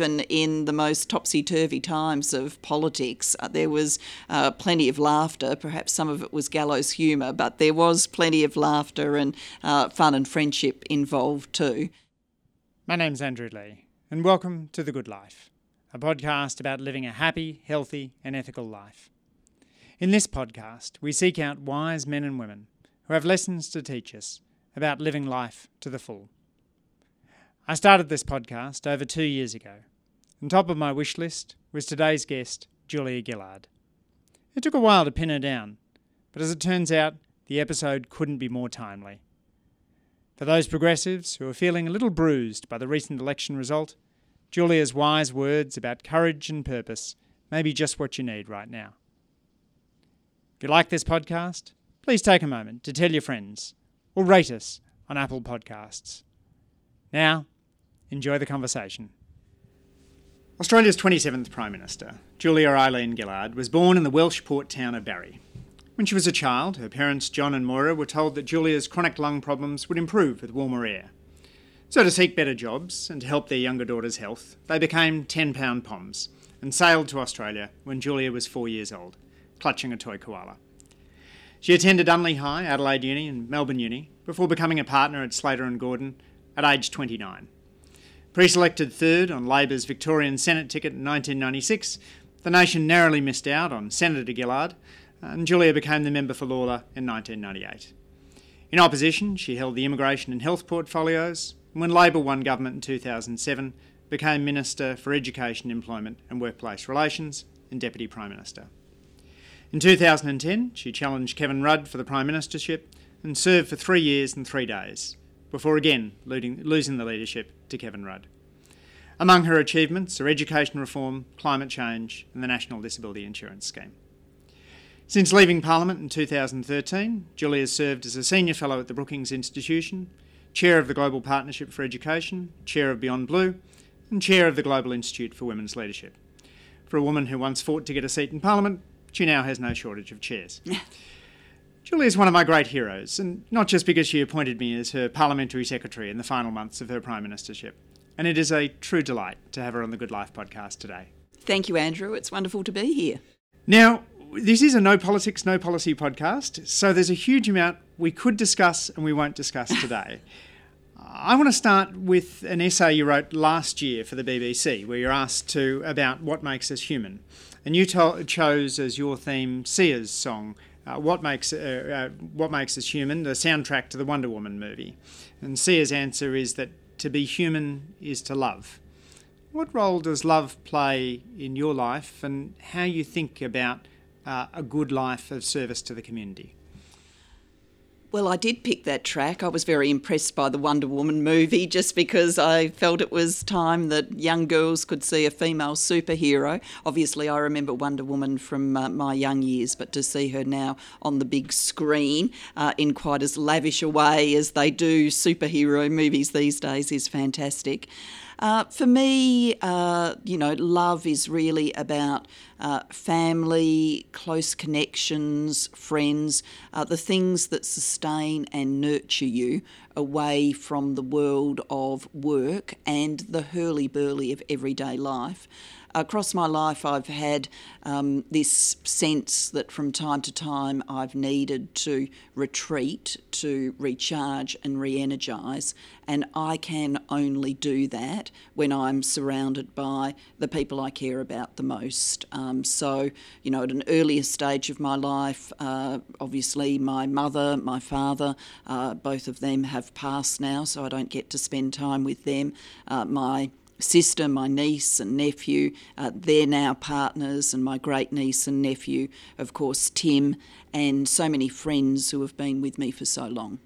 even in the most topsy turvy times of politics, uh, there was uh, plenty of laughter. Perhaps some of it was gallows humour, but there was plenty of laughter and uh, fun and friendship involved too. My name's Andrew Leigh, and welcome to The Good Life, a podcast about living a happy, healthy, and ethical life. In this podcast, we seek out wise men and women who have lessons to teach us about living life to the full. I started this podcast over two years ago. On top of my wish list was today's guest, Julia Gillard. It took a while to pin her down, but as it turns out, the episode couldn't be more timely. For those progressives who are feeling a little bruised by the recent election result, Julia's wise words about courage and purpose may be just what you need right now. If you like this podcast, please take a moment to tell your friends or rate us on Apple Podcasts. Now, enjoy the conversation. Australia's 27th Prime Minister, Julia Eileen Gillard, was born in the Welsh port town of Barry. When she was a child, her parents John and Moira were told that Julia's chronic lung problems would improve with warmer air. So, to seek better jobs and to help their younger daughter's health, they became 10 pound POMs and sailed to Australia when Julia was four years old, clutching a toy koala. She attended Unley High, Adelaide Uni, and Melbourne Uni before becoming a partner at Slater and Gordon at age 29. Pre selected third on Labor's Victorian Senate ticket in 1996, the nation narrowly missed out on Senator Gillard, and Julia became the member for Lalor in 1998. In opposition, she held the immigration and health portfolios, and when Labor won government in 2007, became Minister for Education, Employment and Workplace Relations and Deputy Prime Minister. In 2010, she challenged Kevin Rudd for the Prime Ministership and served for three years and three days, before again losing the leadership to Kevin Rudd. Among her achievements are education reform, climate change, and the National Disability Insurance Scheme. Since leaving Parliament in 2013, Julia has served as a Senior Fellow at the Brookings Institution, Chair of the Global Partnership for Education, Chair of Beyond Blue, and Chair of the Global Institute for Women's Leadership. For a woman who once fought to get a seat in Parliament, she now has no shortage of chairs. Julia is one of my great heroes, and not just because she appointed me as her parliamentary secretary in the final months of her prime ministership. And it is a true delight to have her on the Good Life podcast today. Thank you, Andrew. It's wonderful to be here. Now, this is a no politics, no policy podcast, so there's a huge amount we could discuss and we won't discuss today. I want to start with an essay you wrote last year for the BBC, where you're asked to about what makes us human, and you to- chose as your theme Sia's song, uh, "What Makes uh, uh, What Makes Us Human," the soundtrack to the Wonder Woman movie. And Sia's answer is that to be human is to love. What role does love play in your life, and how you think about uh, a good life of service to the community? Well, I did pick that track. I was very impressed by the Wonder Woman movie just because I felt it was time that young girls could see a female superhero. Obviously, I remember Wonder Woman from uh, my young years, but to see her now on the big screen uh, in quite as lavish a way as they do superhero movies these days is fantastic. Uh, for me, uh, you know, love is really about uh, family, close connections, friends, uh, the things that sustain and nurture you away from the world of work and the hurly burly of everyday life across my life, I've had um, this sense that from time to time I've needed to retreat, to recharge and re energise. And I can only do that when I'm surrounded by the people I care about the most. Um, so, you know, at an earlier stage of my life, uh, obviously my mother, my father, uh, both of them have passed now, so I don't get to spend time with them. Uh, my sister, my niece and nephew, uh, they're now partners, and my great niece and nephew, of course, Tim, and so many friends who have been with me for so long.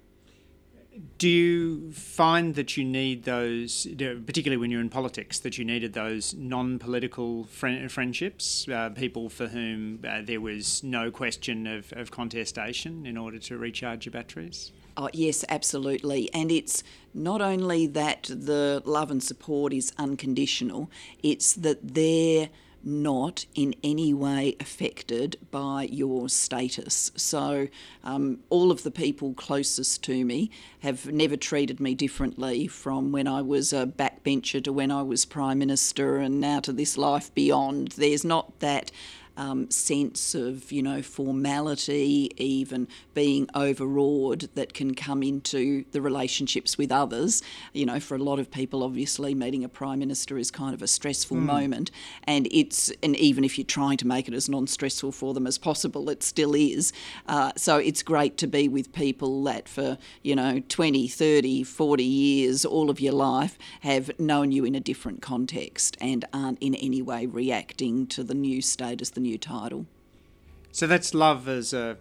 Do you find that you need those, particularly when you're in politics, that you needed those non political friend, friendships, uh, people for whom uh, there was no question of, of contestation in order to recharge your batteries? Oh, yes, absolutely. And it's not only that the love and support is unconditional, it's that they're not in any way affected by your status. So, um, all of the people closest to me have never treated me differently from when I was a backbencher to when I was Prime Minister and now to this life beyond. There's not that um, sense of, you know, formality, even being overawed that can come into the relationships with others. You know, for a lot of people, obviously, meeting a prime minister is kind of a stressful mm. moment, and it's and even if you're trying to make it as non-stressful for them as possible, it still is. Uh, so it's great to be with people that for you know 20, 30, 40 years, all of your life, have known you in a different context and aren't in any way reacting to the new status, the new title. So that's love as a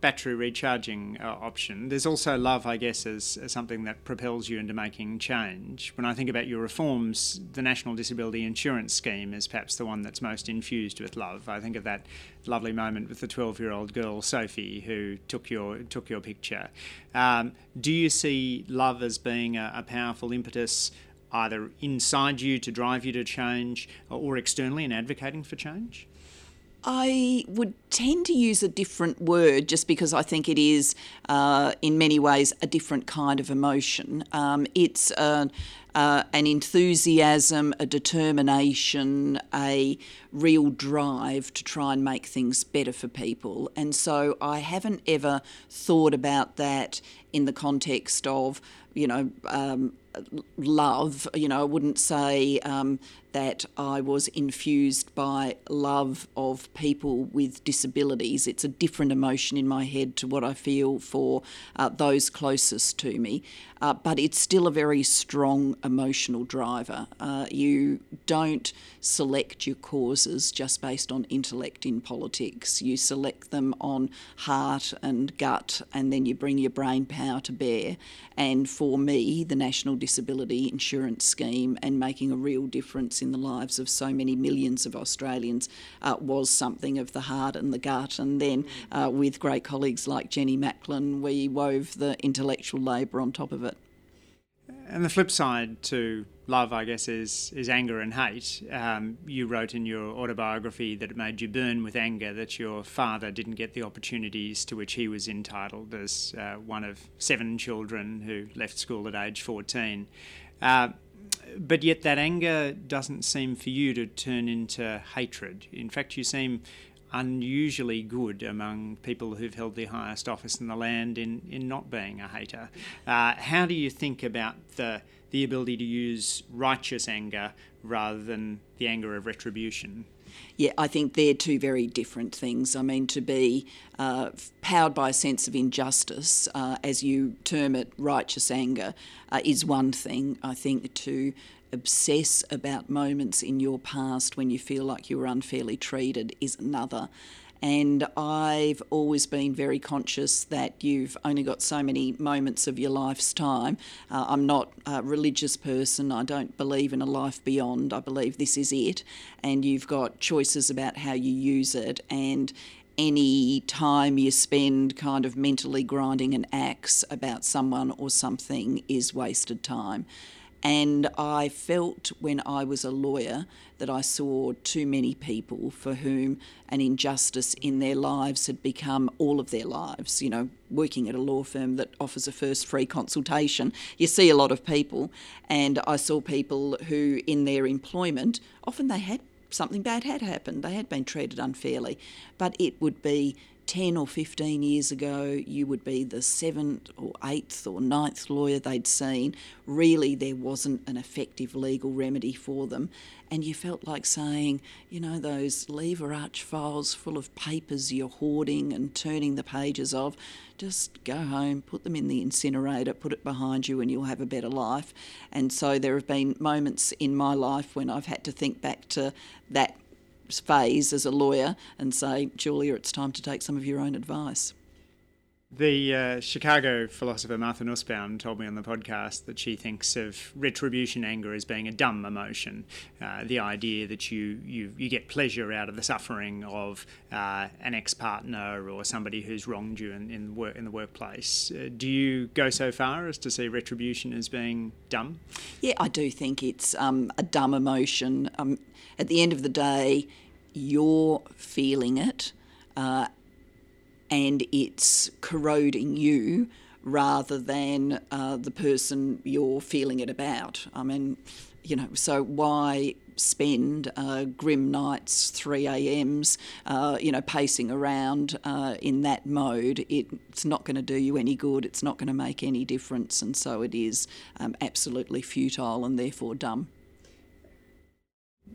battery recharging uh, option. There's also love, I guess, as, as, something that propels you into making change. When I think about your reforms, the National Disability Insurance Scheme is perhaps the one that's most infused with love. I think of that lovely moment with the 12-year-old girl Sophie who took your took your picture. Um, do you see love as being a, a powerful impetus? Either inside you to drive you to change or externally in advocating for change? I would tend to use a different word just because I think it is, uh, in many ways, a different kind of emotion. Um, it's uh, an enthusiasm, a determination, a real drive to try and make things better for people. And so I haven't ever thought about that in the context of, you know, um, love. You know, I wouldn't say um, that I was infused by love of people with disabilities. It's a different emotion in my head to what I feel for uh, those closest to me, uh, but it's still a very strong emotional driver. Uh, you don't select your causes just based on intellect in politics. You select them on heart and gut, and then you bring your brain power to bear. And for me, the National Disability Insurance Scheme and making a real difference in the lives of so many millions of Australians uh, was something of the heart and the gut. And then uh, with great colleagues like Jenny Macklin, we wove the intellectual labour on top of it. And the flip side to love, I guess, is is anger and hate. Um, you wrote in your autobiography that it made you burn with anger that your father didn't get the opportunities to which he was entitled as uh, one of seven children who left school at age 14. Uh, but yet, that anger doesn't seem for you to turn into hatred. In fact, you seem unusually good among people who've held the highest office in the land in, in not being a hater. Uh, how do you think about the, the ability to use righteous anger rather than the anger of retribution? Yeah, I think they're two very different things. I mean, to be uh, powered by a sense of injustice, uh, as you term it, righteous anger, uh, is one thing. I think to obsess about moments in your past when you feel like you were unfairly treated is another. And I've always been very conscious that you've only got so many moments of your life's time. Uh, I'm not a religious person. I don't believe in a life beyond. I believe this is it. And you've got choices about how you use it. And any time you spend kind of mentally grinding an axe about someone or something is wasted time. And I felt when I was a lawyer that I saw too many people for whom an injustice in their lives had become all of their lives. You know, working at a law firm that offers a first free consultation, you see a lot of people, and I saw people who, in their employment, often they had something bad had happened, they had been treated unfairly, but it would be 10 or 15 years ago, you would be the seventh or eighth or ninth lawyer they'd seen. Really, there wasn't an effective legal remedy for them. And you felt like saying, you know, those lever arch files full of papers you're hoarding and turning the pages of, just go home, put them in the incinerator, put it behind you, and you'll have a better life. And so there have been moments in my life when I've had to think back to that phase as a lawyer and say, Julia, it's time to take some of your own advice. The uh, Chicago philosopher Martha Nussbaum told me on the podcast that she thinks of retribution anger as being a dumb emotion. Uh, the idea that you, you, you get pleasure out of the suffering of uh, an ex partner or somebody who's wronged you in, in, work, in the workplace. Uh, do you go so far as to see retribution as being dumb? Yeah, I do think it's um, a dumb emotion. Um, at the end of the day, you're feeling it uh, and it's corroding you rather than uh, the person you're feeling it about. I mean, you know, so why spend uh, grim nights, 3 a.m.s, uh, you know, pacing around uh, in that mode? It, it's not going to do you any good. It's not going to make any difference. And so it is um, absolutely futile and therefore dumb.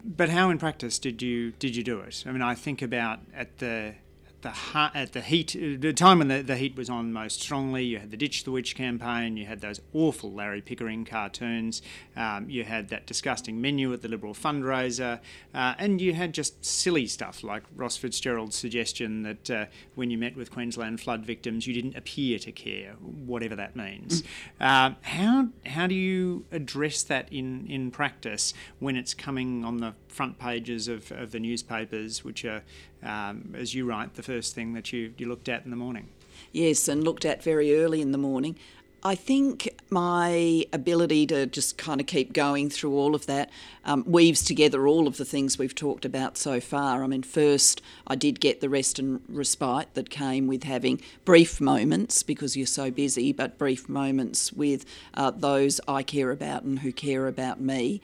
But how in practice did you did you do it? I mean, I think about at the the at the heat, the time when the, the heat was on most strongly, you had the Ditch the Witch campaign, you had those awful Larry Pickering cartoons, um, you had that disgusting menu at the Liberal fundraiser, uh, and you had just silly stuff like Ross Fitzgerald's suggestion that uh, when you met with Queensland flood victims, you didn't appear to care, whatever that means. Mm. Uh, how how do you address that in in practice when it's coming on the front pages of, of the newspapers, which are, um, as you write, the first thing that you, you looked at in the morning. Yes, and looked at very early in the morning. I think my ability to just kind of keep going through all of that um, weaves together all of the things we've talked about so far. I mean, first, I did get the rest and respite that came with having brief moments because you're so busy, but brief moments with uh, those I care about and who care about me.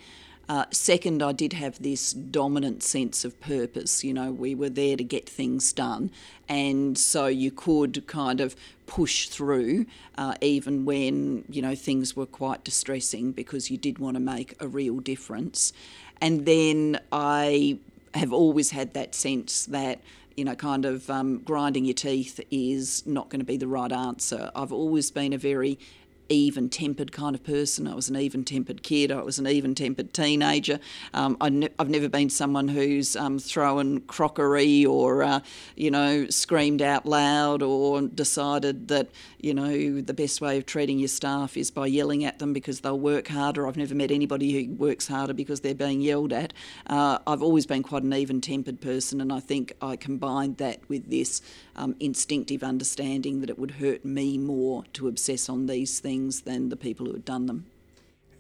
Uh, second, I did have this dominant sense of purpose. You know, we were there to get things done, and so you could kind of push through uh, even when you know things were quite distressing because you did want to make a real difference. And then I have always had that sense that you know, kind of um, grinding your teeth is not going to be the right answer. I've always been a very even tempered kind of person. I was an even tempered kid. I was an even tempered teenager. Um, I have never been someone who's um, thrown crockery or, uh, you know, screamed out loud or decided that, you know, the best way of treating your staff is by yelling at them because they'll work harder. I've never met anybody who works harder because they're being yelled at. Uh, I've always been quite an even tempered person, and I think I combined that with this um, instinctive understanding that it would hurt me more to obsess on these things than the people who had done them.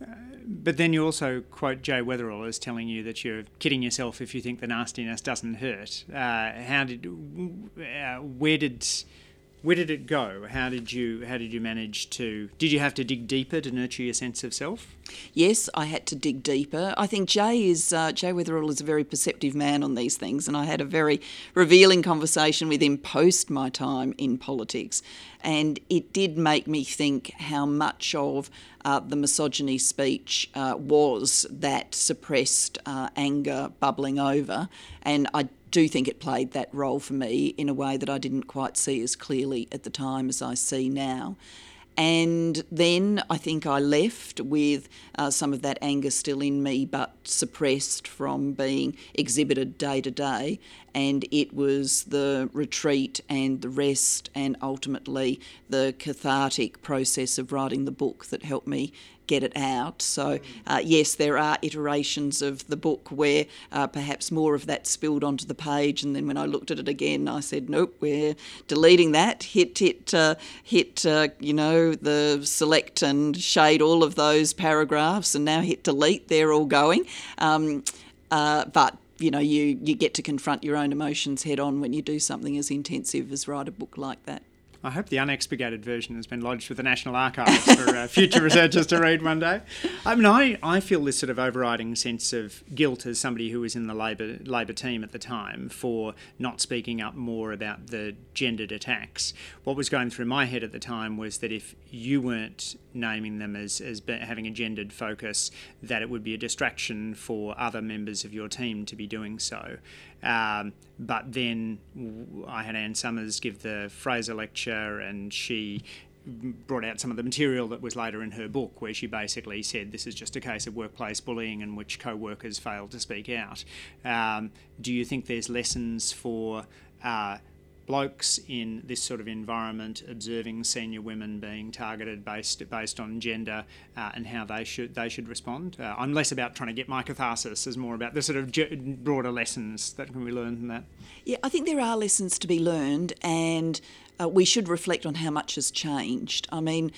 Uh, but then you also quote Jay Weatherill as telling you that you're kidding yourself if you think the nastiness doesn't hurt. Uh, how did, uh, where did where did it go? How did you how did you manage to did you have to dig deeper to nurture your sense of self? Yes, I had to dig deeper. I think Jay is uh, Jay Weatherill is a very perceptive man on these things, and I had a very revealing conversation with him post my time in politics, and it did make me think how much of uh, the misogyny speech uh, was that suppressed uh, anger bubbling over, and I do think it played that role for me in a way that I didn't quite see as clearly at the time as I see now. And then I think I left with uh, some of that anger still in me, but suppressed from being exhibited day to day. And it was the retreat and the rest, and ultimately the cathartic process of writing the book that helped me get it out. So, uh, yes, there are iterations of the book where uh, perhaps more of that spilled onto the page, and then when I looked at it again, I said, "Nope, we're deleting that." Hit, hit, uh, hit. Uh, you know, the select and shade all of those paragraphs, and now hit delete. They're all going. Um, uh, but you know, you you get to confront your own emotions head on when you do something as intensive as write a book like that. I hope the unexpurgated version has been lodged with the National Archives for uh, future researchers to read one day. I mean, I, I feel this sort of overriding sense of guilt as somebody who was in the Labor Labor team at the time for not speaking up more about the gendered attacks. What was going through my head at the time was that if you weren't naming them as, as having a gendered focus, that it would be a distraction for other members of your team to be doing so. Um, but then I had Anne Summers give the Fraser lecture, and she brought out some of the material that was later in her book, where she basically said this is just a case of workplace bullying in which co workers failed to speak out. Um, do you think there's lessons for uh, blokes in this sort of environment observing senior women being targeted based based on gender uh, and how they should they should respond. Uh, I'm less about trying to get my catharsis, is more about the sort of broader lessons that can be learned from that. Yeah, I think there are lessons to be learned, and uh, we should reflect on how much has changed. I mean,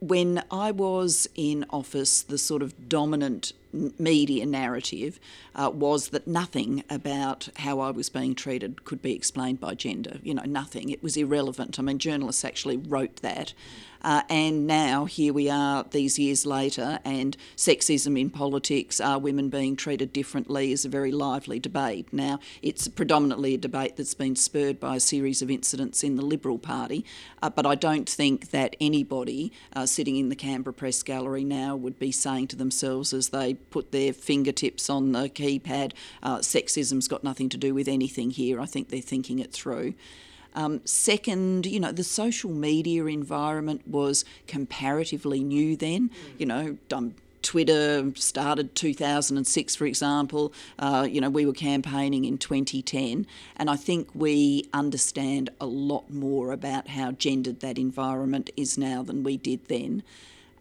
when I was in office, the sort of dominant media narrative uh, was that nothing about how I was being treated could be explained by gender. You know, nothing. It was irrelevant. I mean, journalists actually wrote that. Uh, and now here we are these years later, and sexism in politics, are women being treated differently, is a very lively debate. Now, it's predominantly a debate that's been spurred by a series of incidents in the Liberal Party, uh, but I don't think that anybody uh, sitting in the Canberra Press Gallery now would be saying to themselves as they put their fingertips on the keypad, uh, sexism's got nothing to do with anything here. I think they're thinking it through. Um, second, you know, the social media environment was comparatively new then. You know, um, Twitter started 2006, for example. Uh, you know, we were campaigning in 2010, and I think we understand a lot more about how gendered that environment is now than we did then.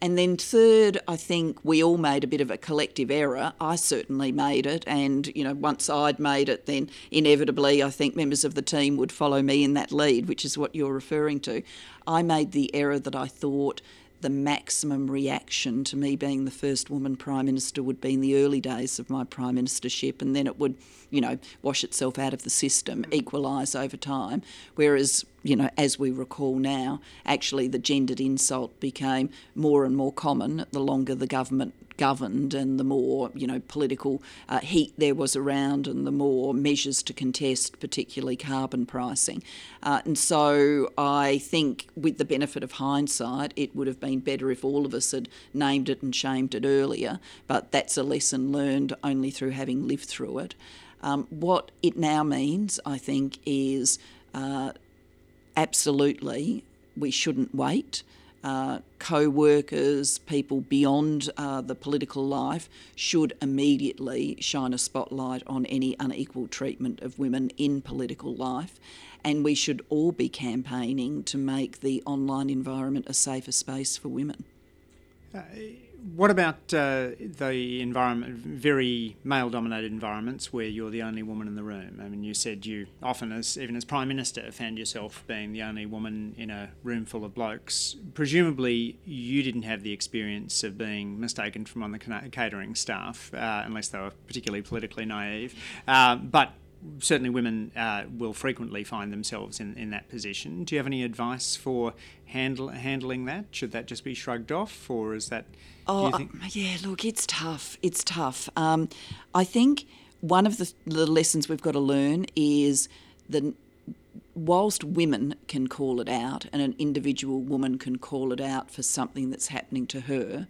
And then, third, I think we all made a bit of a collective error. I certainly made it. And, you know, once I'd made it, then inevitably I think members of the team would follow me in that lead, which is what you're referring to. I made the error that I thought the maximum reaction to me being the first woman prime minister would be in the early days of my prime ministership, and then it would, you know, wash itself out of the system, mm-hmm. equalise over time. Whereas, you know, as we recall now, actually the gendered insult became more and more common the longer the government governed and the more you know political uh, heat there was around and the more measures to contest particularly carbon pricing. Uh, and so I think with the benefit of hindsight it would have been better if all of us had named it and shamed it earlier but that's a lesson learned only through having lived through it. Um, what it now means I think is uh, absolutely we shouldn't wait uh, co workers, people beyond uh, the political life, should immediately shine a spotlight on any unequal treatment of women in political life. And we should all be campaigning to make the online environment a safer space for women. Uh, what about uh, the environment, very male-dominated environments where you're the only woman in the room? I mean, you said you often, as even as prime minister, found yourself being the only woman in a room full of blokes. Presumably, you didn't have the experience of being mistaken from on the catering staff, uh, unless they were particularly politically naive. Uh, but certainly women uh, will frequently find themselves in, in that position. Do you have any advice for handle, handling that? Should that just be shrugged off, or is that? Oh, uh, yeah. Look, it's tough. It's tough. Um, I think one of the, the lessons we've got to learn is that whilst women can call it out, and an individual woman can call it out for something that's happening to her,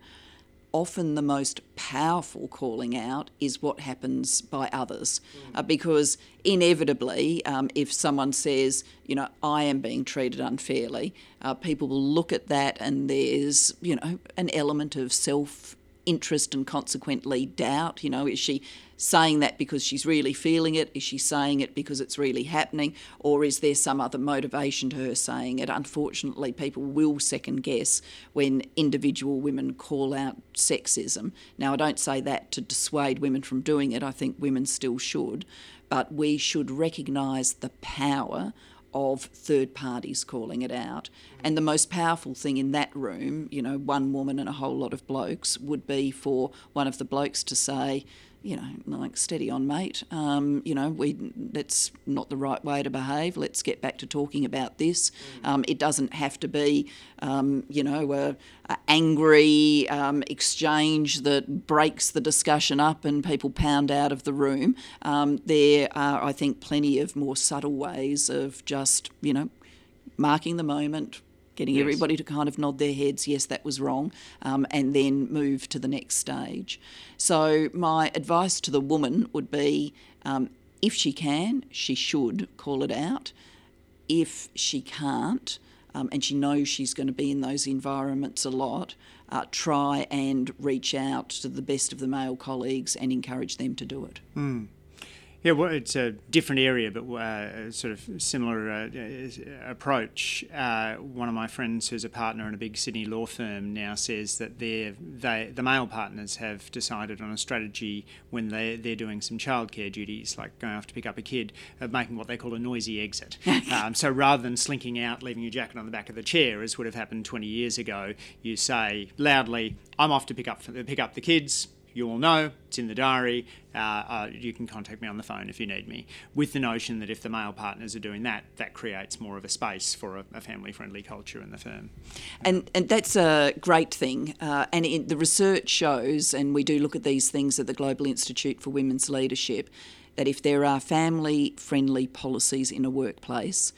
often the most powerful calling out is what happens by others. Mm. Uh, because inevitably, um, if someone says, you know, I am being treated unfairly, uh, people will look at that and there's, you know, an element of self interest and consequently doubt. You know, is she saying that because she's really feeling it? Is she saying it because it's really happening? Or is there some other motivation to her saying it? Unfortunately, people will second guess when individual women call out sexism. Now, I don't say that to dissuade women from doing it, I think women still should, but we should recognise the power of third parties calling it out. And the most powerful thing in that room, you know, one woman and a whole lot of blokes, would be for one of the blokes to say, you know, like steady on, mate. Um, you know, we that's not the right way to behave. Let's get back to talking about this. Mm. Um, it doesn't have to be, um, you know, a, a angry um, exchange that breaks the discussion up and people pound out of the room. Um, there are, I think, plenty of more subtle ways of just, you know, marking the moment, getting yes. everybody to kind of nod their heads, yes, that was wrong, um, and then move to the next stage. So, my advice to the woman would be um, if she can, she should call it out. If she can't, um, and she knows she's going to be in those environments a lot, uh, try and reach out to the best of the male colleagues and encourage them to do it. Mm. Yeah, well, it's a different area, but uh, sort of similar uh, approach. Uh, one of my friends, who's a partner in a big Sydney law firm, now says that they the male partners have decided on a strategy when they they're doing some childcare duties, like going off to pick up a kid, of making what they call a noisy exit. um, so rather than slinking out, leaving your jacket on the back of the chair, as would have happened 20 years ago, you say loudly, "I'm off to pick up pick up the kids." You all know, it's in the diary. Uh, uh, you can contact me on the phone if you need me. With the notion that if the male partners are doing that, that creates more of a space for a, a family-friendly culture in the firm. And and that's a great thing. Uh, and it, the research shows, and we do look at these things at the Global Institute for Women's Leadership, that if there are family-friendly policies in a workplace,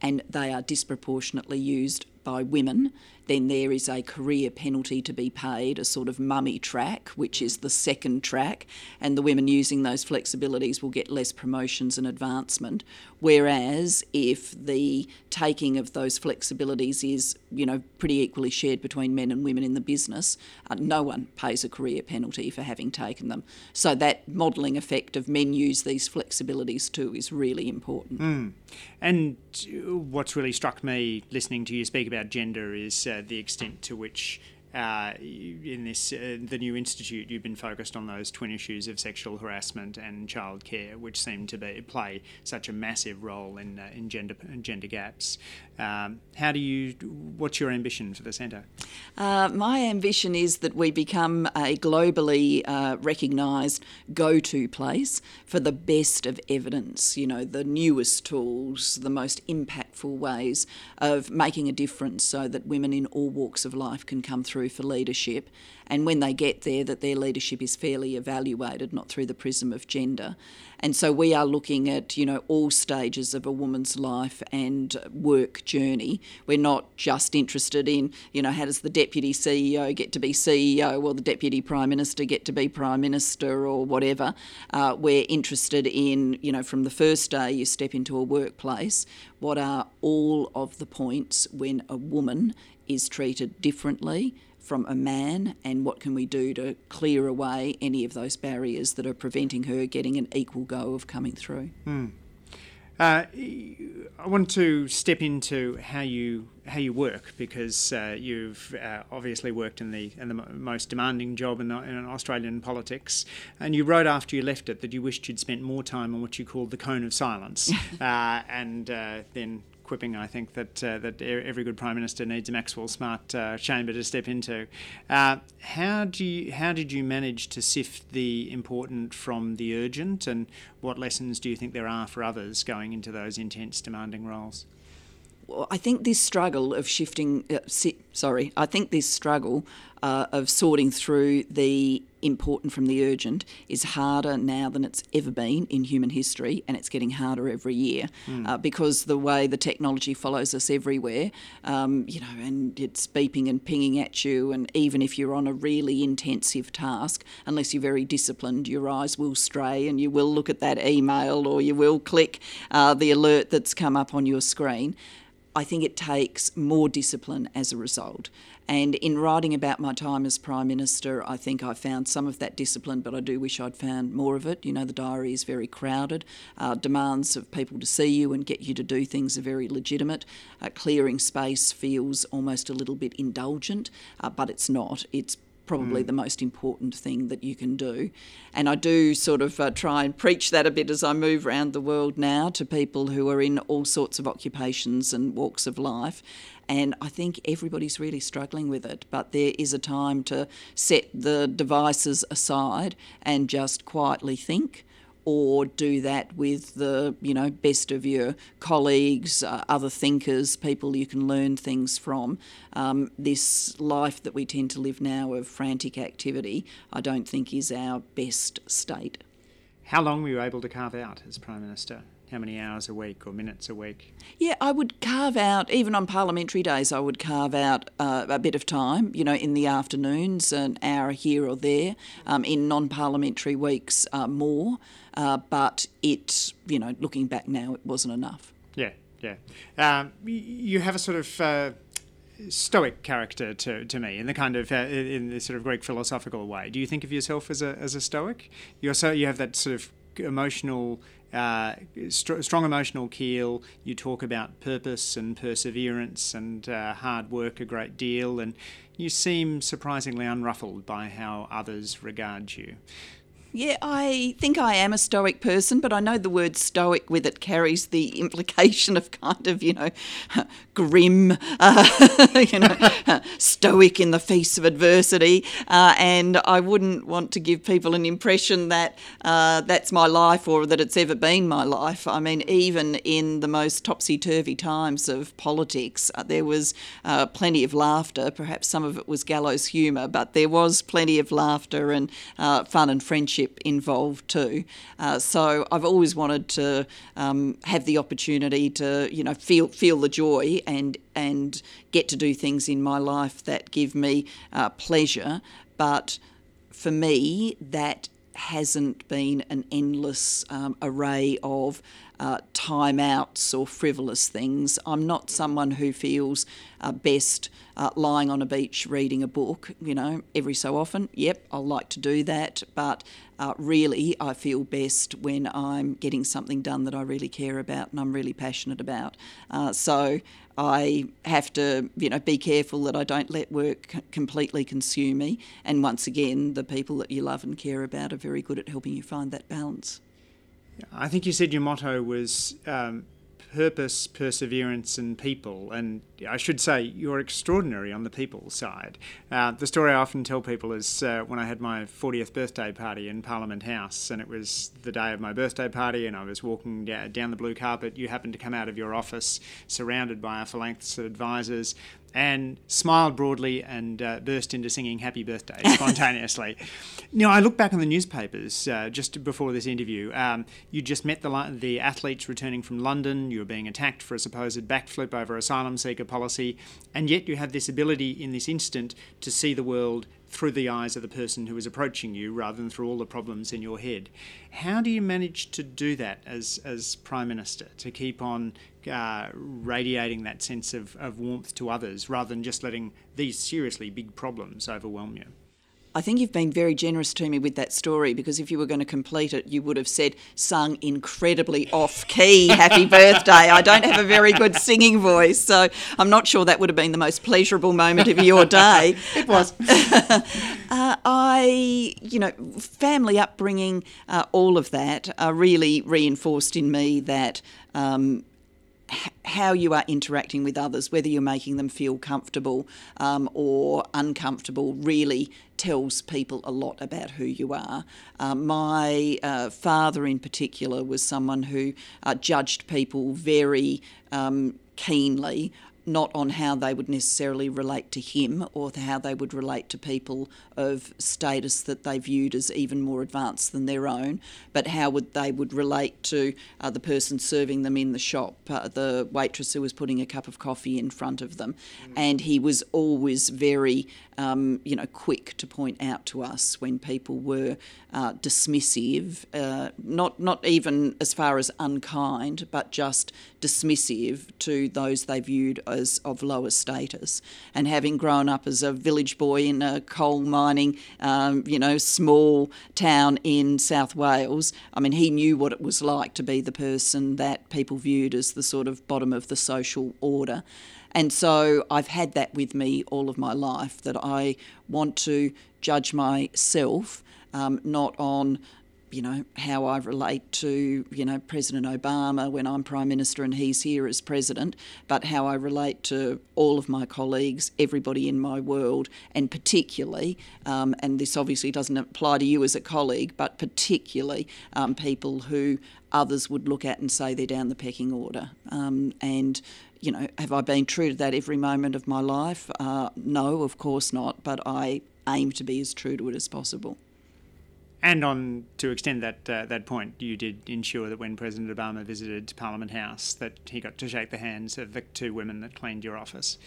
and they are disproportionately used by women, then there is a career penalty to be paid, a sort of mummy track, which is the second track, and the women using those flexibilities will get less promotions and advancement. Whereas if the taking of those flexibilities is, you know, pretty equally shared between men and women in the business, uh, no one pays a career penalty for having taken them. So that modelling effect of men use these flexibilities too is really important. Mm. And what's really struck me listening to you speak about gender is uh, the extent to which uh, in this uh, the new institute, you've been focused on those twin issues of sexual harassment and childcare, which seem to be play such a massive role in uh, in gender gender gaps. Um, how do you? What's your ambition for the centre? Uh, my ambition is that we become a globally uh, recognised go-to place for the best of evidence. You know, the newest tools, the most impactful ways of making a difference, so that women in all walks of life can come through through for leadership, and when they get there, that their leadership is fairly evaluated, not through the prism of gender. And so we are looking at, you know, all stages of a woman's life and work journey. We're not just interested in, you know, how does the deputy CEO get to be CEO or the deputy prime minister get to be prime minister or whatever. Uh, we're interested in, you know, from the first day you step into a workplace, what are all of the points when a woman is treated differently from a man and what can we do to clear away any of those barriers that are preventing her getting an equal go of coming through. Mm. Uh, I want to step into how you how you work because uh, you've uh, obviously worked in the in the most demanding job in, in, Australian politics, and you wrote after you left it that you wished you'd spent more time on what you called the cone of silence, uh, and uh, then quipping, I think, that uh, that every good prime minister needs a Maxwell Smart uh, chamber to step into. Uh, how do you, how did you manage to sift the important from the urgent, and what lessons do you think there are for others going into those intense, demanding roles? I think this struggle of shifting, uh, si- sorry, I think this struggle uh, of sorting through the important from the urgent is harder now than it's ever been in human history, and it's getting harder every year mm. uh, because the way the technology follows us everywhere, um, you know, and it's beeping and pinging at you, and even if you're on a really intensive task, unless you're very disciplined, your eyes will stray and you will look at that email or you will click uh, the alert that's come up on your screen. I think it takes more discipline as a result. And in writing about my time as Prime Minister, I think I found some of that discipline, but I do wish I'd found more of it. You know, the diary is very crowded. Uh, demands of people to see you and get you to do things are very legitimate. Uh, clearing space feels almost a little bit indulgent, uh, but it's not. It's probably mm. the most important thing that you can do. And I do sort of uh, try and preach that a bit as I move around the world now to people who are in all sorts of occupations and walks of life. And I think everybody's really struggling with it, but there is a time to set the devices aside and just quietly think or do that with the you know best of your colleagues, uh, other thinkers, people you can learn things from. Um, this life that we tend to live now of frantic activity, I don't think is our best state. How long were you able to carve out as Prime Minister? How many hours a week or minutes a week? Yeah, I would carve out, even on parliamentary days, I would carve out uh, a bit of time, you know, in the afternoons, an hour here or there. Um, in non parliamentary weeks, uh, more. Uh, but it, you know, looking back now, it wasn't enough. Yeah, yeah. Um, you have a sort of uh, stoic character to, to me in the kind of uh, in the sort of Greek philosophical way. Do you think of yourself as a as a stoic? You're so you have that sort of emotional uh, st- strong emotional keel. You talk about purpose and perseverance and uh, hard work a great deal, and you seem surprisingly unruffled by how others regard you. Yeah, I think I am a stoic person, but I know the word stoic with it carries the implication of kind of, you know, grim, uh, you know, stoic in the face of adversity. Uh, and I wouldn't want to give people an impression that uh, that's my life or that it's ever been my life. I mean, even in the most topsy turvy times of politics, uh, there was uh, plenty of laughter. Perhaps some of it was gallows humour, but there was plenty of laughter and uh, fun and friendship friendship involved too. Uh, so I've always wanted to um, have the opportunity to, you know, feel feel the joy and and get to do things in my life that give me uh, pleasure. But for me, that hasn't been an endless um, array of uh, timeouts or frivolous things. I'm not someone who feels uh, best uh, lying on a beach reading a book, you know, every so often. Yep, I'll like to do that, but uh, really I feel best when I'm getting something done that I really care about and I'm really passionate about. Uh, so I have to, you know, be careful that I don't let work completely consume me. And once again, the people that you love and care about are very good at helping you find that balance. I think you said your motto was um, purpose, perseverance, and people. And I should say, you're extraordinary on the people side. Uh, the story I often tell people is uh, when I had my 40th birthday party in Parliament House, and it was the day of my birthday party, and I was walking down the blue carpet. You happened to come out of your office surrounded by a phalanx of advisors and smiled broadly and uh, burst into singing happy birthday spontaneously. now, I look back on the newspapers uh, just before this interview. Um, you just met the, the athletes returning from London, you were being attacked for a supposed backflip over asylum seeker policy, and yet you have this ability in this instant to see the world through the eyes of the person who is approaching you rather than through all the problems in your head. How do you manage to do that as, as Prime Minister, to keep on uh, radiating that sense of, of warmth to others rather than just letting these seriously big problems overwhelm you? I think you've been very generous to me with that story because if you were going to complete it, you would have said, sung incredibly off key, happy birthday. I don't have a very good singing voice, so I'm not sure that would have been the most pleasurable moment of your day. it was. uh, I, you know, family upbringing, uh, all of that uh, really reinforced in me that. Um, how you are interacting with others, whether you're making them feel comfortable um, or uncomfortable, really tells people a lot about who you are. Uh, my uh, father, in particular, was someone who uh, judged people very um, keenly not on how they would necessarily relate to him or how they would relate to people of status that they viewed as even more advanced than their own, but how would they would relate to uh, the person serving them in the shop, uh, the waitress who was putting a cup of coffee in front of them, mm. and he was always very um, you know, quick to point out to us when people were uh, dismissive, uh, not not even as far as unkind, but just dismissive to those they viewed as of lower status. And having grown up as a village boy in a coal mining, um, you know, small town in South Wales, I mean, he knew what it was like to be the person that people viewed as the sort of bottom of the social order. And so I've had that with me all of my life that I want to judge myself um, not on you know how I relate to you know President Obama when I'm prime minister and he's here as president, but how I relate to all of my colleagues, everybody in my world, and particularly, um, and this obviously doesn't apply to you as a colleague, but particularly um, people who others would look at and say they're down the pecking order, um, and you know, have I been true to that every moment of my life? Uh, no, of course not, but I aim to be as true to it as possible. And on to extend that uh, that point, you did ensure that when President Obama visited Parliament House, that he got to shake the hands of the two women that cleaned your office.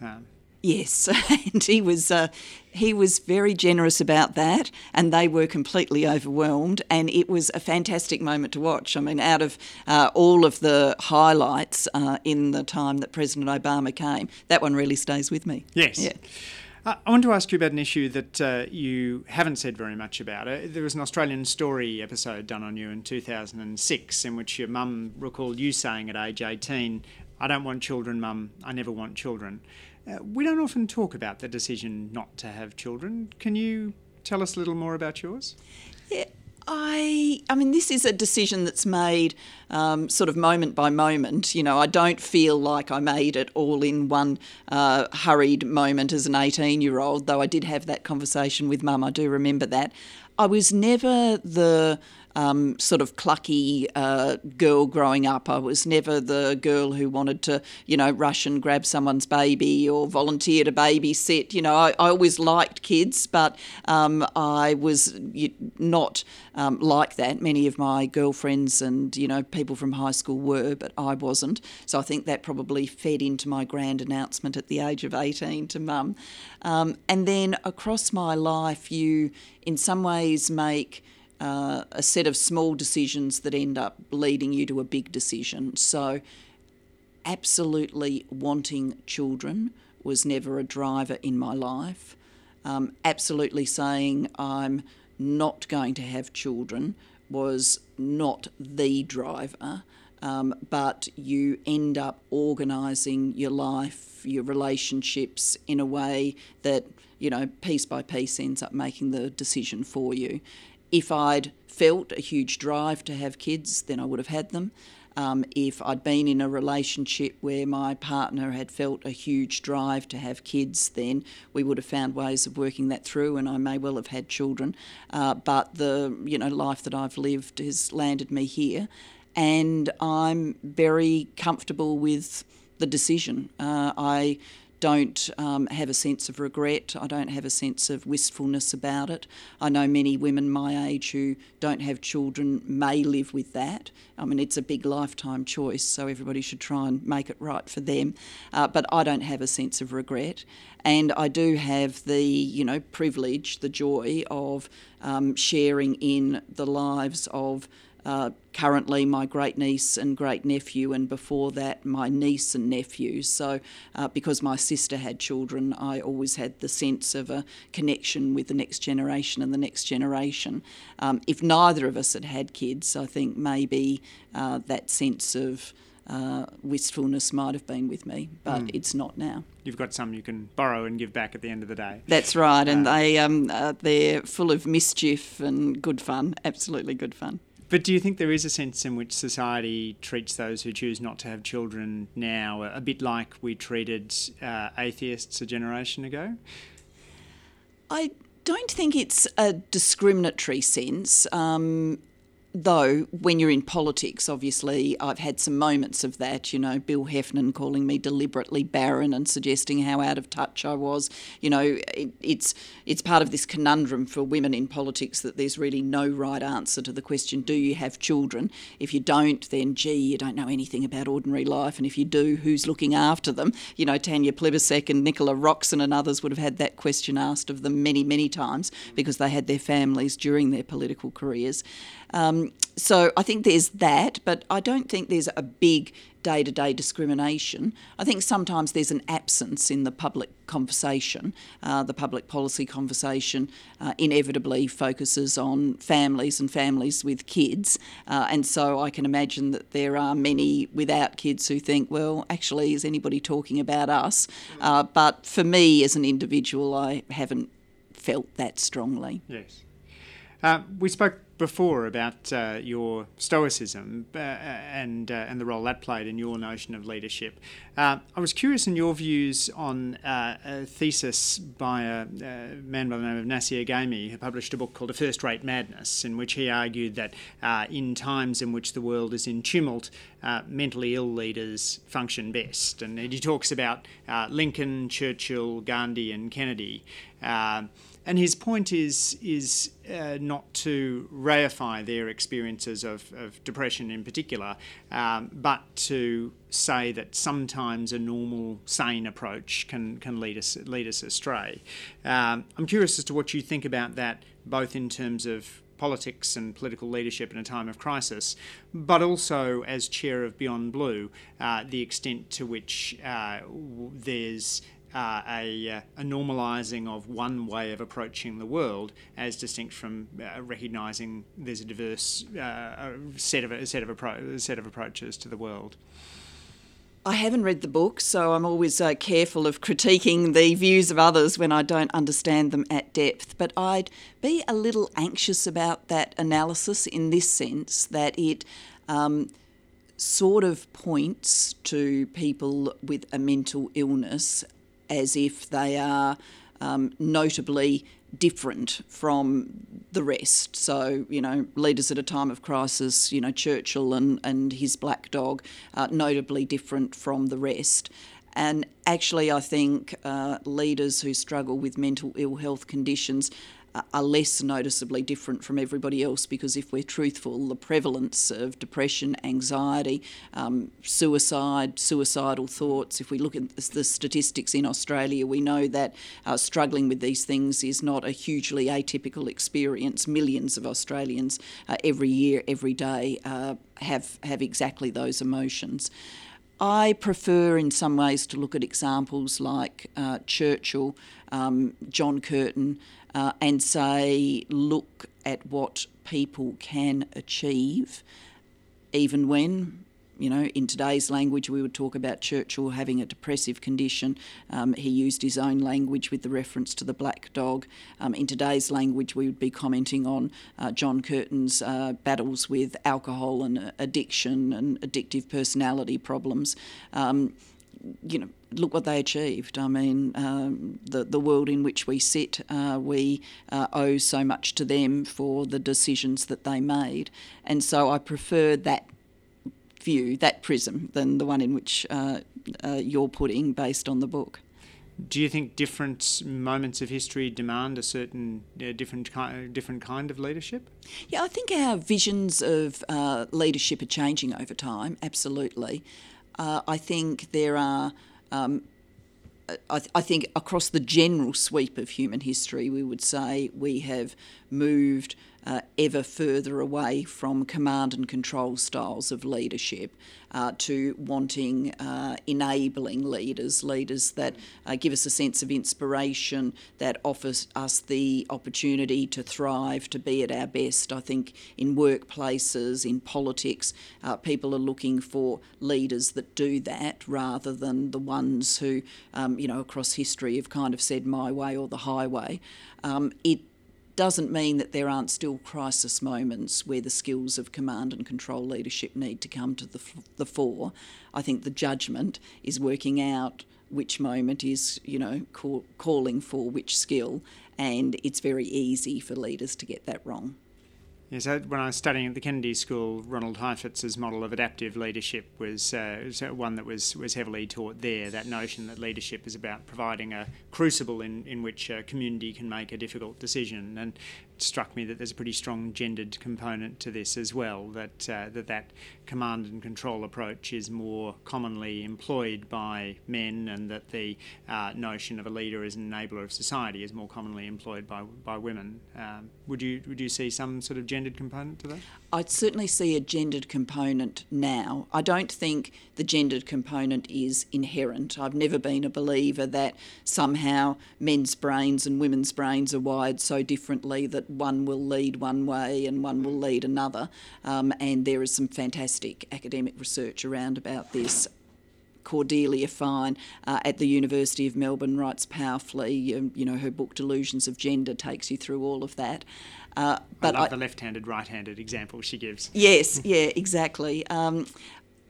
Um, Yes, and he was uh, he was very generous about that, and they were completely overwhelmed, and it was a fantastic moment to watch. I mean, out of uh, all of the highlights uh, in the time that President Obama came, that one really stays with me. Yes. Yeah. I want to ask you about an issue that uh, you haven't said very much about. Uh, there was an Australian Story episode done on you in 2006 in which your mum recalled you saying at age 18, I don't want children, mum, I never want children. Uh, we don't often talk about the decision not to have children. Can you tell us a little more about yours? Yeah. I, I mean, this is a decision that's made um, sort of moment by moment. You know, I don't feel like I made it all in one uh, hurried moment as an 18 year old, though I did have that conversation with mum. I do remember that. I was never the um, sort of clucky uh, girl growing up. I was never the girl who wanted to, you know, rush and grab someone's baby or volunteer to babysit. You know, I, I always liked kids, but um, I was not um, like that. Many of my girlfriends and, you know, people from high school were, but I wasn't. So I think that probably fed into my grand announcement at the age of 18 to mum. Um, and then across my life, you in some ways make uh, a set of small decisions that end up leading you to a big decision. So, absolutely wanting children was never a driver in my life. Um, absolutely saying I'm not going to have children was not the driver. Um, but you end up organising your life, your relationships in a way that, you know, piece by piece ends up making the decision for you. If I'd felt a huge drive to have kids, then I would have had them. Um, if I'd been in a relationship where my partner had felt a huge drive to have kids, then we would have found ways of working that through, and I may well have had children. Uh, but the you know life that I've lived has landed me here, and I'm very comfortable with the decision. Uh, I don't um, have a sense of regret. I don't have a sense of wistfulness about it. I know many women my age who don't have children may live with that. I mean, it's a big lifetime choice, so everybody should try and make it right for them. Uh, but I don't have a sense of regret, and I do have the you know privilege, the joy of um, sharing in the lives of uh, currently my great niece and great nephew, and before that, my niece and nephew. So, uh, because my sister had children, I always had the sense of a connection with the next generation and the next generation. Um, if neither of us had had kids, I think maybe uh, that sense of uh, wistfulness might have been with me, but mm. it's not now. You've got some you can borrow and give back at the end of the day. That's right, and uh, they um, uh, they're full of mischief and good fun. Absolutely good fun. But do you think there is a sense in which society treats those who choose not to have children now a bit like we treated uh, atheists a generation ago? I don't think it's a discriminatory sense. Um, though when you're in politics, obviously, I've had some moments of that. You know, Bill Heffernan calling me deliberately barren and suggesting how out of touch I was. You know, it, it's it's part of this conundrum for women in politics that there's really no right answer to the question: Do you have children? If you don't, then gee, you don't know anything about ordinary life, and if you do, who's looking after them? You know, Tanya Plibersek and Nicola Roxon and others would have had that question asked of them many, many times because they had their families during their political careers. Um, so I think there's that, but I don't think there's a big day to day discrimination. I think sometimes there's an absence in the public conversation. Uh, the public policy conversation uh, inevitably focuses on families and families with kids. Uh, and so I can imagine that there are many without kids who think, well, actually, is anybody talking about us? Uh, but for me as an individual, I haven't felt that strongly. Yes. Uh, we spoke before about uh, your stoicism uh, and uh, and the role that played in your notion of leadership. Uh, I was curious in your views on uh, a thesis by a, a, man by the name of Nassir Ghaemi, who published a book called A First Rate Madness, in which he argued that in times in which the world is in tumult, mentally ill leaders function best. And he talks about Lincoln, Churchill, Gandhi, and Kennedy. And his point is is uh, not to reify their experiences of, of depression in particular, um, but to say that sometimes a normal, sane approach can, can lead us lead us astray. Um, I'm curious as to what you think about that, both in terms of politics and political leadership in a time of crisis, but also as chair of Beyond Blue, uh, the extent to which uh, there's uh, a, uh, a, normalising of one way of approaching the world, as distinct from uh, recognising there's a diverse uh, set of a set of appro- set of approaches to the world. I haven't read the book, so I'm always uh, careful of critiquing the views of others when I don't understand them at depth. But I'd be a little anxious about that analysis in this sense that it um, sort of points to people with a mental illness as if they are um, notably different from the rest. So, you know, leaders at a time of crisis, you know, Churchill and, and his black dog, uh, notably different from the rest. And actually, I think uh, leaders who struggle with mental ill health conditions are less noticeably different from everybody else because if we're truthful, the prevalence of depression, anxiety, um, suicide, suicidal thoughts, if we look at the statistics in Australia, we know that uh, struggling with these things is not a hugely atypical experience. Millions of Australians uh, every year, every day uh, have, have exactly those emotions. I prefer, in some ways, to look at examples like uh, Churchill, um, John Curtin, uh, and say, look at what people can achieve, even when, you know, in today's language, we would talk about Churchill having a depressive condition. Um, he used his own language with the reference to the black dog. Um, in today's language, we would be commenting on uh, John Curtin's uh, battles with alcohol and addiction and addictive personality problems. Um, you know, look what they achieved. I mean, um, the the world in which we sit, uh, we uh, owe so much to them for the decisions that they made, and so I prefer that view, that prism, than the one in which uh, uh you're putting based on the book. Do you think different moments of history demand a certain uh, different kind, different kind of leadership? Yeah, I think our visions of uh, leadership are changing over time. Absolutely. Uh, I think there are. Um, I, th- I, think across the general sweep of human history, we would say we have moved uh, ever further away from command and control styles of leadership uh, to wanting uh, enabling leaders, leaders that uh, give us a sense of inspiration, that offers us the opportunity to thrive, to be at our best. I think in workplaces, in politics, uh, people are looking for leaders that do that rather than the ones who, um, you know, across history have kind of said my way or the highway. Um, it doesn't mean that there aren't still crisis moments where the skills of command and control leadership need to come to the, the fore. I think the judgment is working out which moment is, you know, call, calling for which skill, and it's very easy for leaders to get that wrong. Yeah, so when I was studying at the Kennedy School, Ronald Heifetz's model of adaptive leadership was, uh, was one that was, was heavily taught there. That notion that leadership is about providing a crucible in, in which a community can make a difficult decision. And struck me that there's a pretty strong gendered component to this as well, that, uh, that that command and control approach is more commonly employed by men, and that the uh, notion of a leader as an enabler of society is more commonly employed by, by women. Um, would, you, would you see some sort of gendered component to that? I'd certainly see a gendered component now. I don't think the gendered component is inherent. I've never been a believer that somehow men's brains and women's brains are wired so differently that one will lead one way and one will lead another. Um, and there is some fantastic academic research around about this. Cordelia Fine uh, at the University of Melbourne writes powerfully. Um, you know, her book Delusions of Gender takes you through all of that. Uh, but I love I, the left-handed, right-handed example she gives. Yes, yeah, exactly. Um,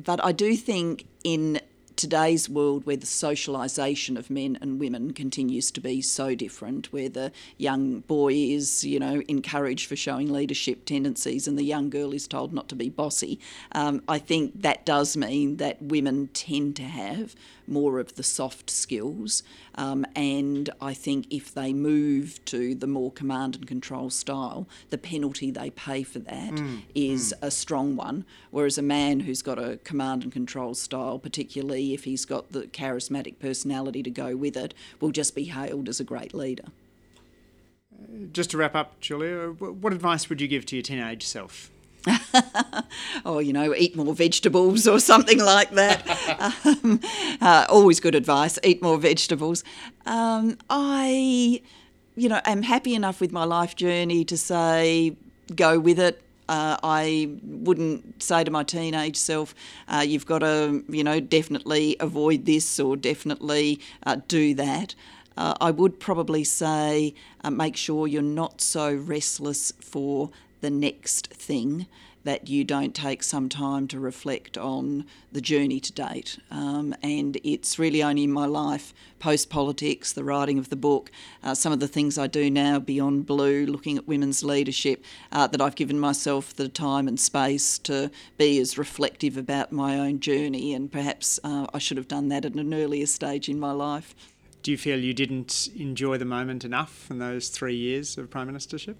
but I do think in today's world where the socialisation of men and women continues to be so different, where the young boy is, you know, encouraged for showing leadership tendencies and the young girl is told not to be bossy, um, I think that does mean that women tend to have more of the soft skills. Um, and I think if they move to the more command and control style, the penalty they pay for that mm, is mm. a strong one. Whereas a man who's got a command and control style, particularly if he's got the charismatic personality to go with it, will just be hailed as a great leader. Just to wrap up, Julia, what advice would you give to your teenage self? oh, you know, eat more vegetables or something like that. um, uh, always good advice. Eat more vegetables. Um, I, you know, am happy enough with my life journey to say go with it. uh, I wouldn't say to my teenage self, uh, "You've got to, you know, definitely avoid this or definitely uh, do that." Uh, I would probably say, uh, make sure you're not so restless for the next thing that you don't take some time to reflect on the journey to date. Um, and it's really only in my life, post politics, the writing of the book, uh, some of the things I do now beyond blue, looking at women's leadership, uh, that I've given myself the time and space to be as reflective about my own journey. And perhaps uh, I should have done that at an earlier stage in my life. Do you feel you didn't enjoy the moment enough in those three years of Prime Ministership?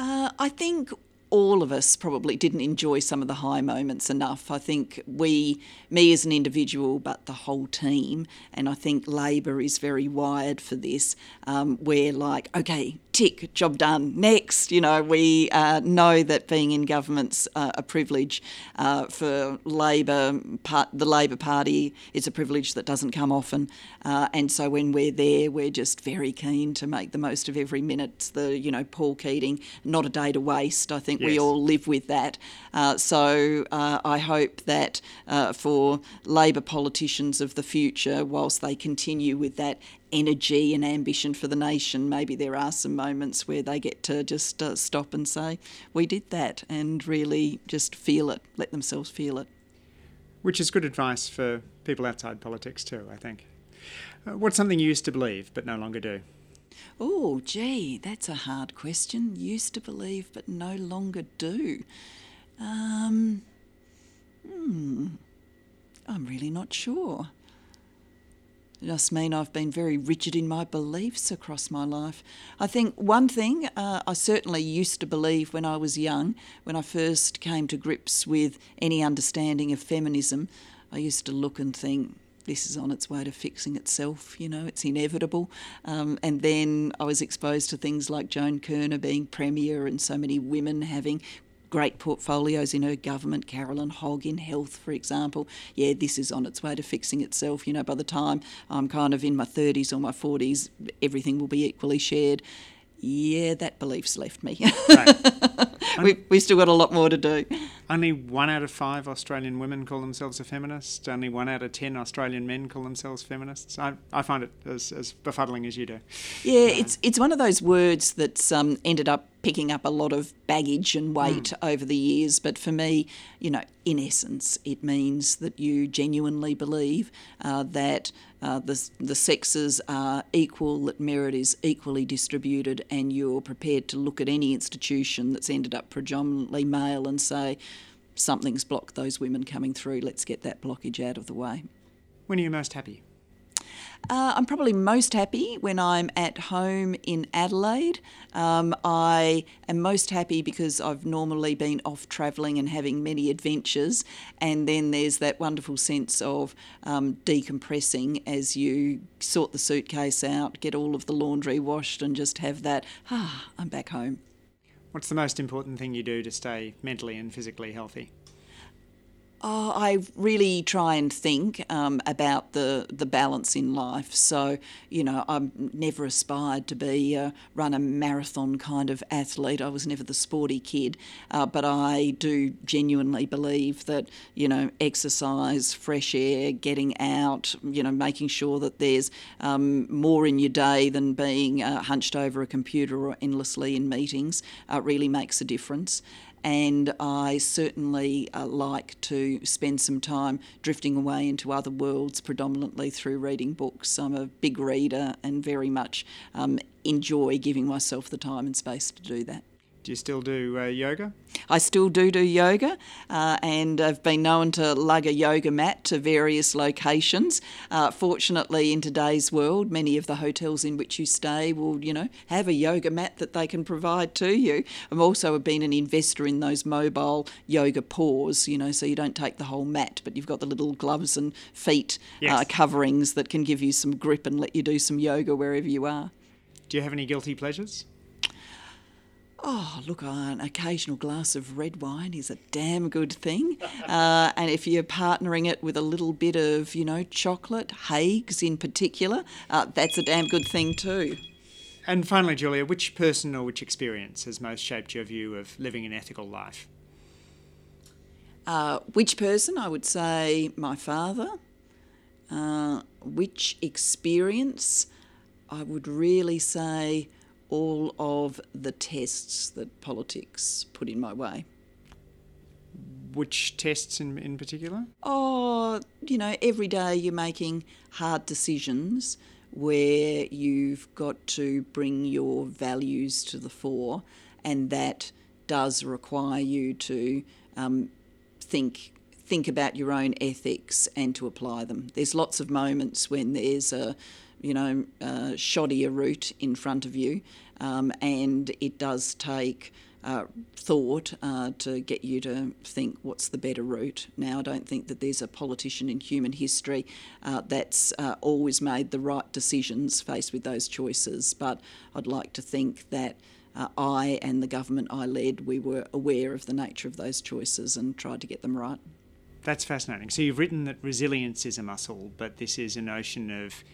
Uh, I think all of us probably didn't enjoy some of the high moments enough. I think we, me as an individual, but the whole team, and I think Labor is very wired for this. Um, we're like, okay, tick, job done, next. You know, we uh, know that being in government's uh, a privilege uh, for Labor, part, the Labor Party, it's a privilege that doesn't come often. Uh, and so when we're there, we're just very keen to make the most of every minute. The, you know, Paul Keating, not a day to waste. I think yes. we all live with that. Uh, so uh, I hope that uh, for Labor politicians of the future, whilst they continue with that energy and ambition for the nation, maybe there are some moments where they get to just uh, stop and say, We did that, and really just feel it, let themselves feel it. Which is good advice for people outside politics, too, I think. Uh, what's something you used to believe but no longer do? Oh, gee, that's a hard question. Used to believe but no longer do. Um, hmm, I'm really not sure. It just mean I've been very rigid in my beliefs across my life. I think one thing uh, I certainly used to believe when I was young, when I first came to grips with any understanding of feminism, I used to look and think, this is on its way to fixing itself, you know, it's inevitable. Um, and then I was exposed to things like Joan Kirner being Premier and so many women having great portfolios in her government, Carolyn Hogg in health, for example. Yeah, this is on its way to fixing itself. You know, by the time I'm kind of in my 30s or my 40s, everything will be equally shared. Yeah, that belief's left me. Right. we, we've still got a lot more to do. Only one out of five Australian women call themselves a feminist. Only one out of ten Australian men call themselves feminists. I, I find it as, as befuddling as you do. Yeah, uh, it's it's one of those words that's um, ended up picking up a lot of baggage and weight mm. over the years. But for me, you know, in essence, it means that you genuinely believe uh, that uh, the, the sexes are equal, that merit is equally distributed, and you're prepared to look at any institution that's ended up predominantly male and say, something's blocked those women coming through, let's get that blockage out of the way. When are you most happy? Uh, I'm probably most happy when I'm at home in Adelaide. Um, I am most happy because I've normally been off travelling and having many adventures, and then there's that wonderful sense of um, decompressing as you sort the suitcase out, get all of the laundry washed, and just have that, ah, I'm back home. What's the most important thing you do to stay mentally and physically healthy? Oh, I really try and think um, about the, the balance in life. So, you know, I've never aspired to be a run a marathon kind of athlete. I was never the sporty kid, uh, but I do genuinely believe that you know, exercise, fresh air, getting out, you know, making sure that there's um, more in your day than being uh, hunched over a computer or endlessly in meetings uh, really makes a difference and I certainly uh, like to spend some time drifting away into other worlds, predominantly through reading books. I'm a big reader and very much um, enjoy giving myself the time and space to do that. Do you still do uh, yoga? I still do do yoga, uh, and I've been known to lug a yoga mat to various locations. Uh, fortunately, in today's world, many of the hotels in which you stay will, you know, have a yoga mat that they can provide to you. I've also been an investor in those mobile yoga paws, you know, so you don't take the whole mat, but you've got the little gloves and feet uh, yes. coverings that can give you some grip and let you do some yoga wherever you are. Do you have any guilty pleasures? Oh, look, an occasional glass of red wine is a damn good thing. Uh, and if you're partnering it with a little bit of, you know, chocolate, Haigh's in particular, uh, that's a damn good thing too. And finally, Julia, which person or which experience has most shaped your view of living an ethical life? Uh, which person? I would say my father. Uh, which experience? I would really say all of the tests that politics put in my way. Which tests in, in particular? Oh, you know, every day you're making hard decisions where you've got to bring your values to the fore, and that does require you to um, think think about your own ethics and to apply them. There's lots of moments when there's a you know, uh, shoddier route in front of you, um, and it does take uh, thought uh, to get you to think what's the better route. Now, I don't think that there's a politician in human history uh, that's uh, always made the right decisions faced with those choices, but I'd like to think that. Uh, I and the government I led, we were aware of the nature of those choices and tried to get them right. That's fascinating. So you've written that resilience is a muscle, but this is a notion of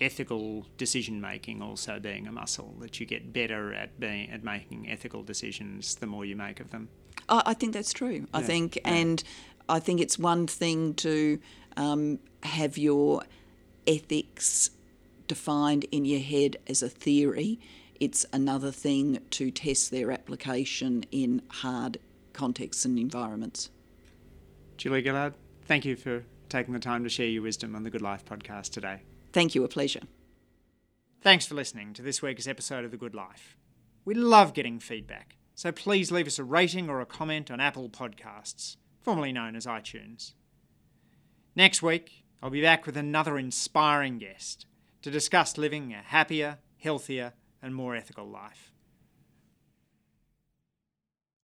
ethical decision making also being a muscle that you get better at being at making ethical decisions the more you make of them. I think that's true. I think, yeah. and I think it's one thing to um, have your ethics defined in your head as a theory. It's another thing to test their application in hard contexts and environments. Julia Gillard, thank you for taking the time to share your wisdom on the Good Life podcast today. Thank you, a pleasure. Thanks for listening to this week's episode of The Good Life. We love getting feedback, so please leave us a rating or a comment on Apple Podcasts, formerly known as iTunes. Next week, I'll be back with another inspiring guest to discuss living a happier, healthier, and more ethical life.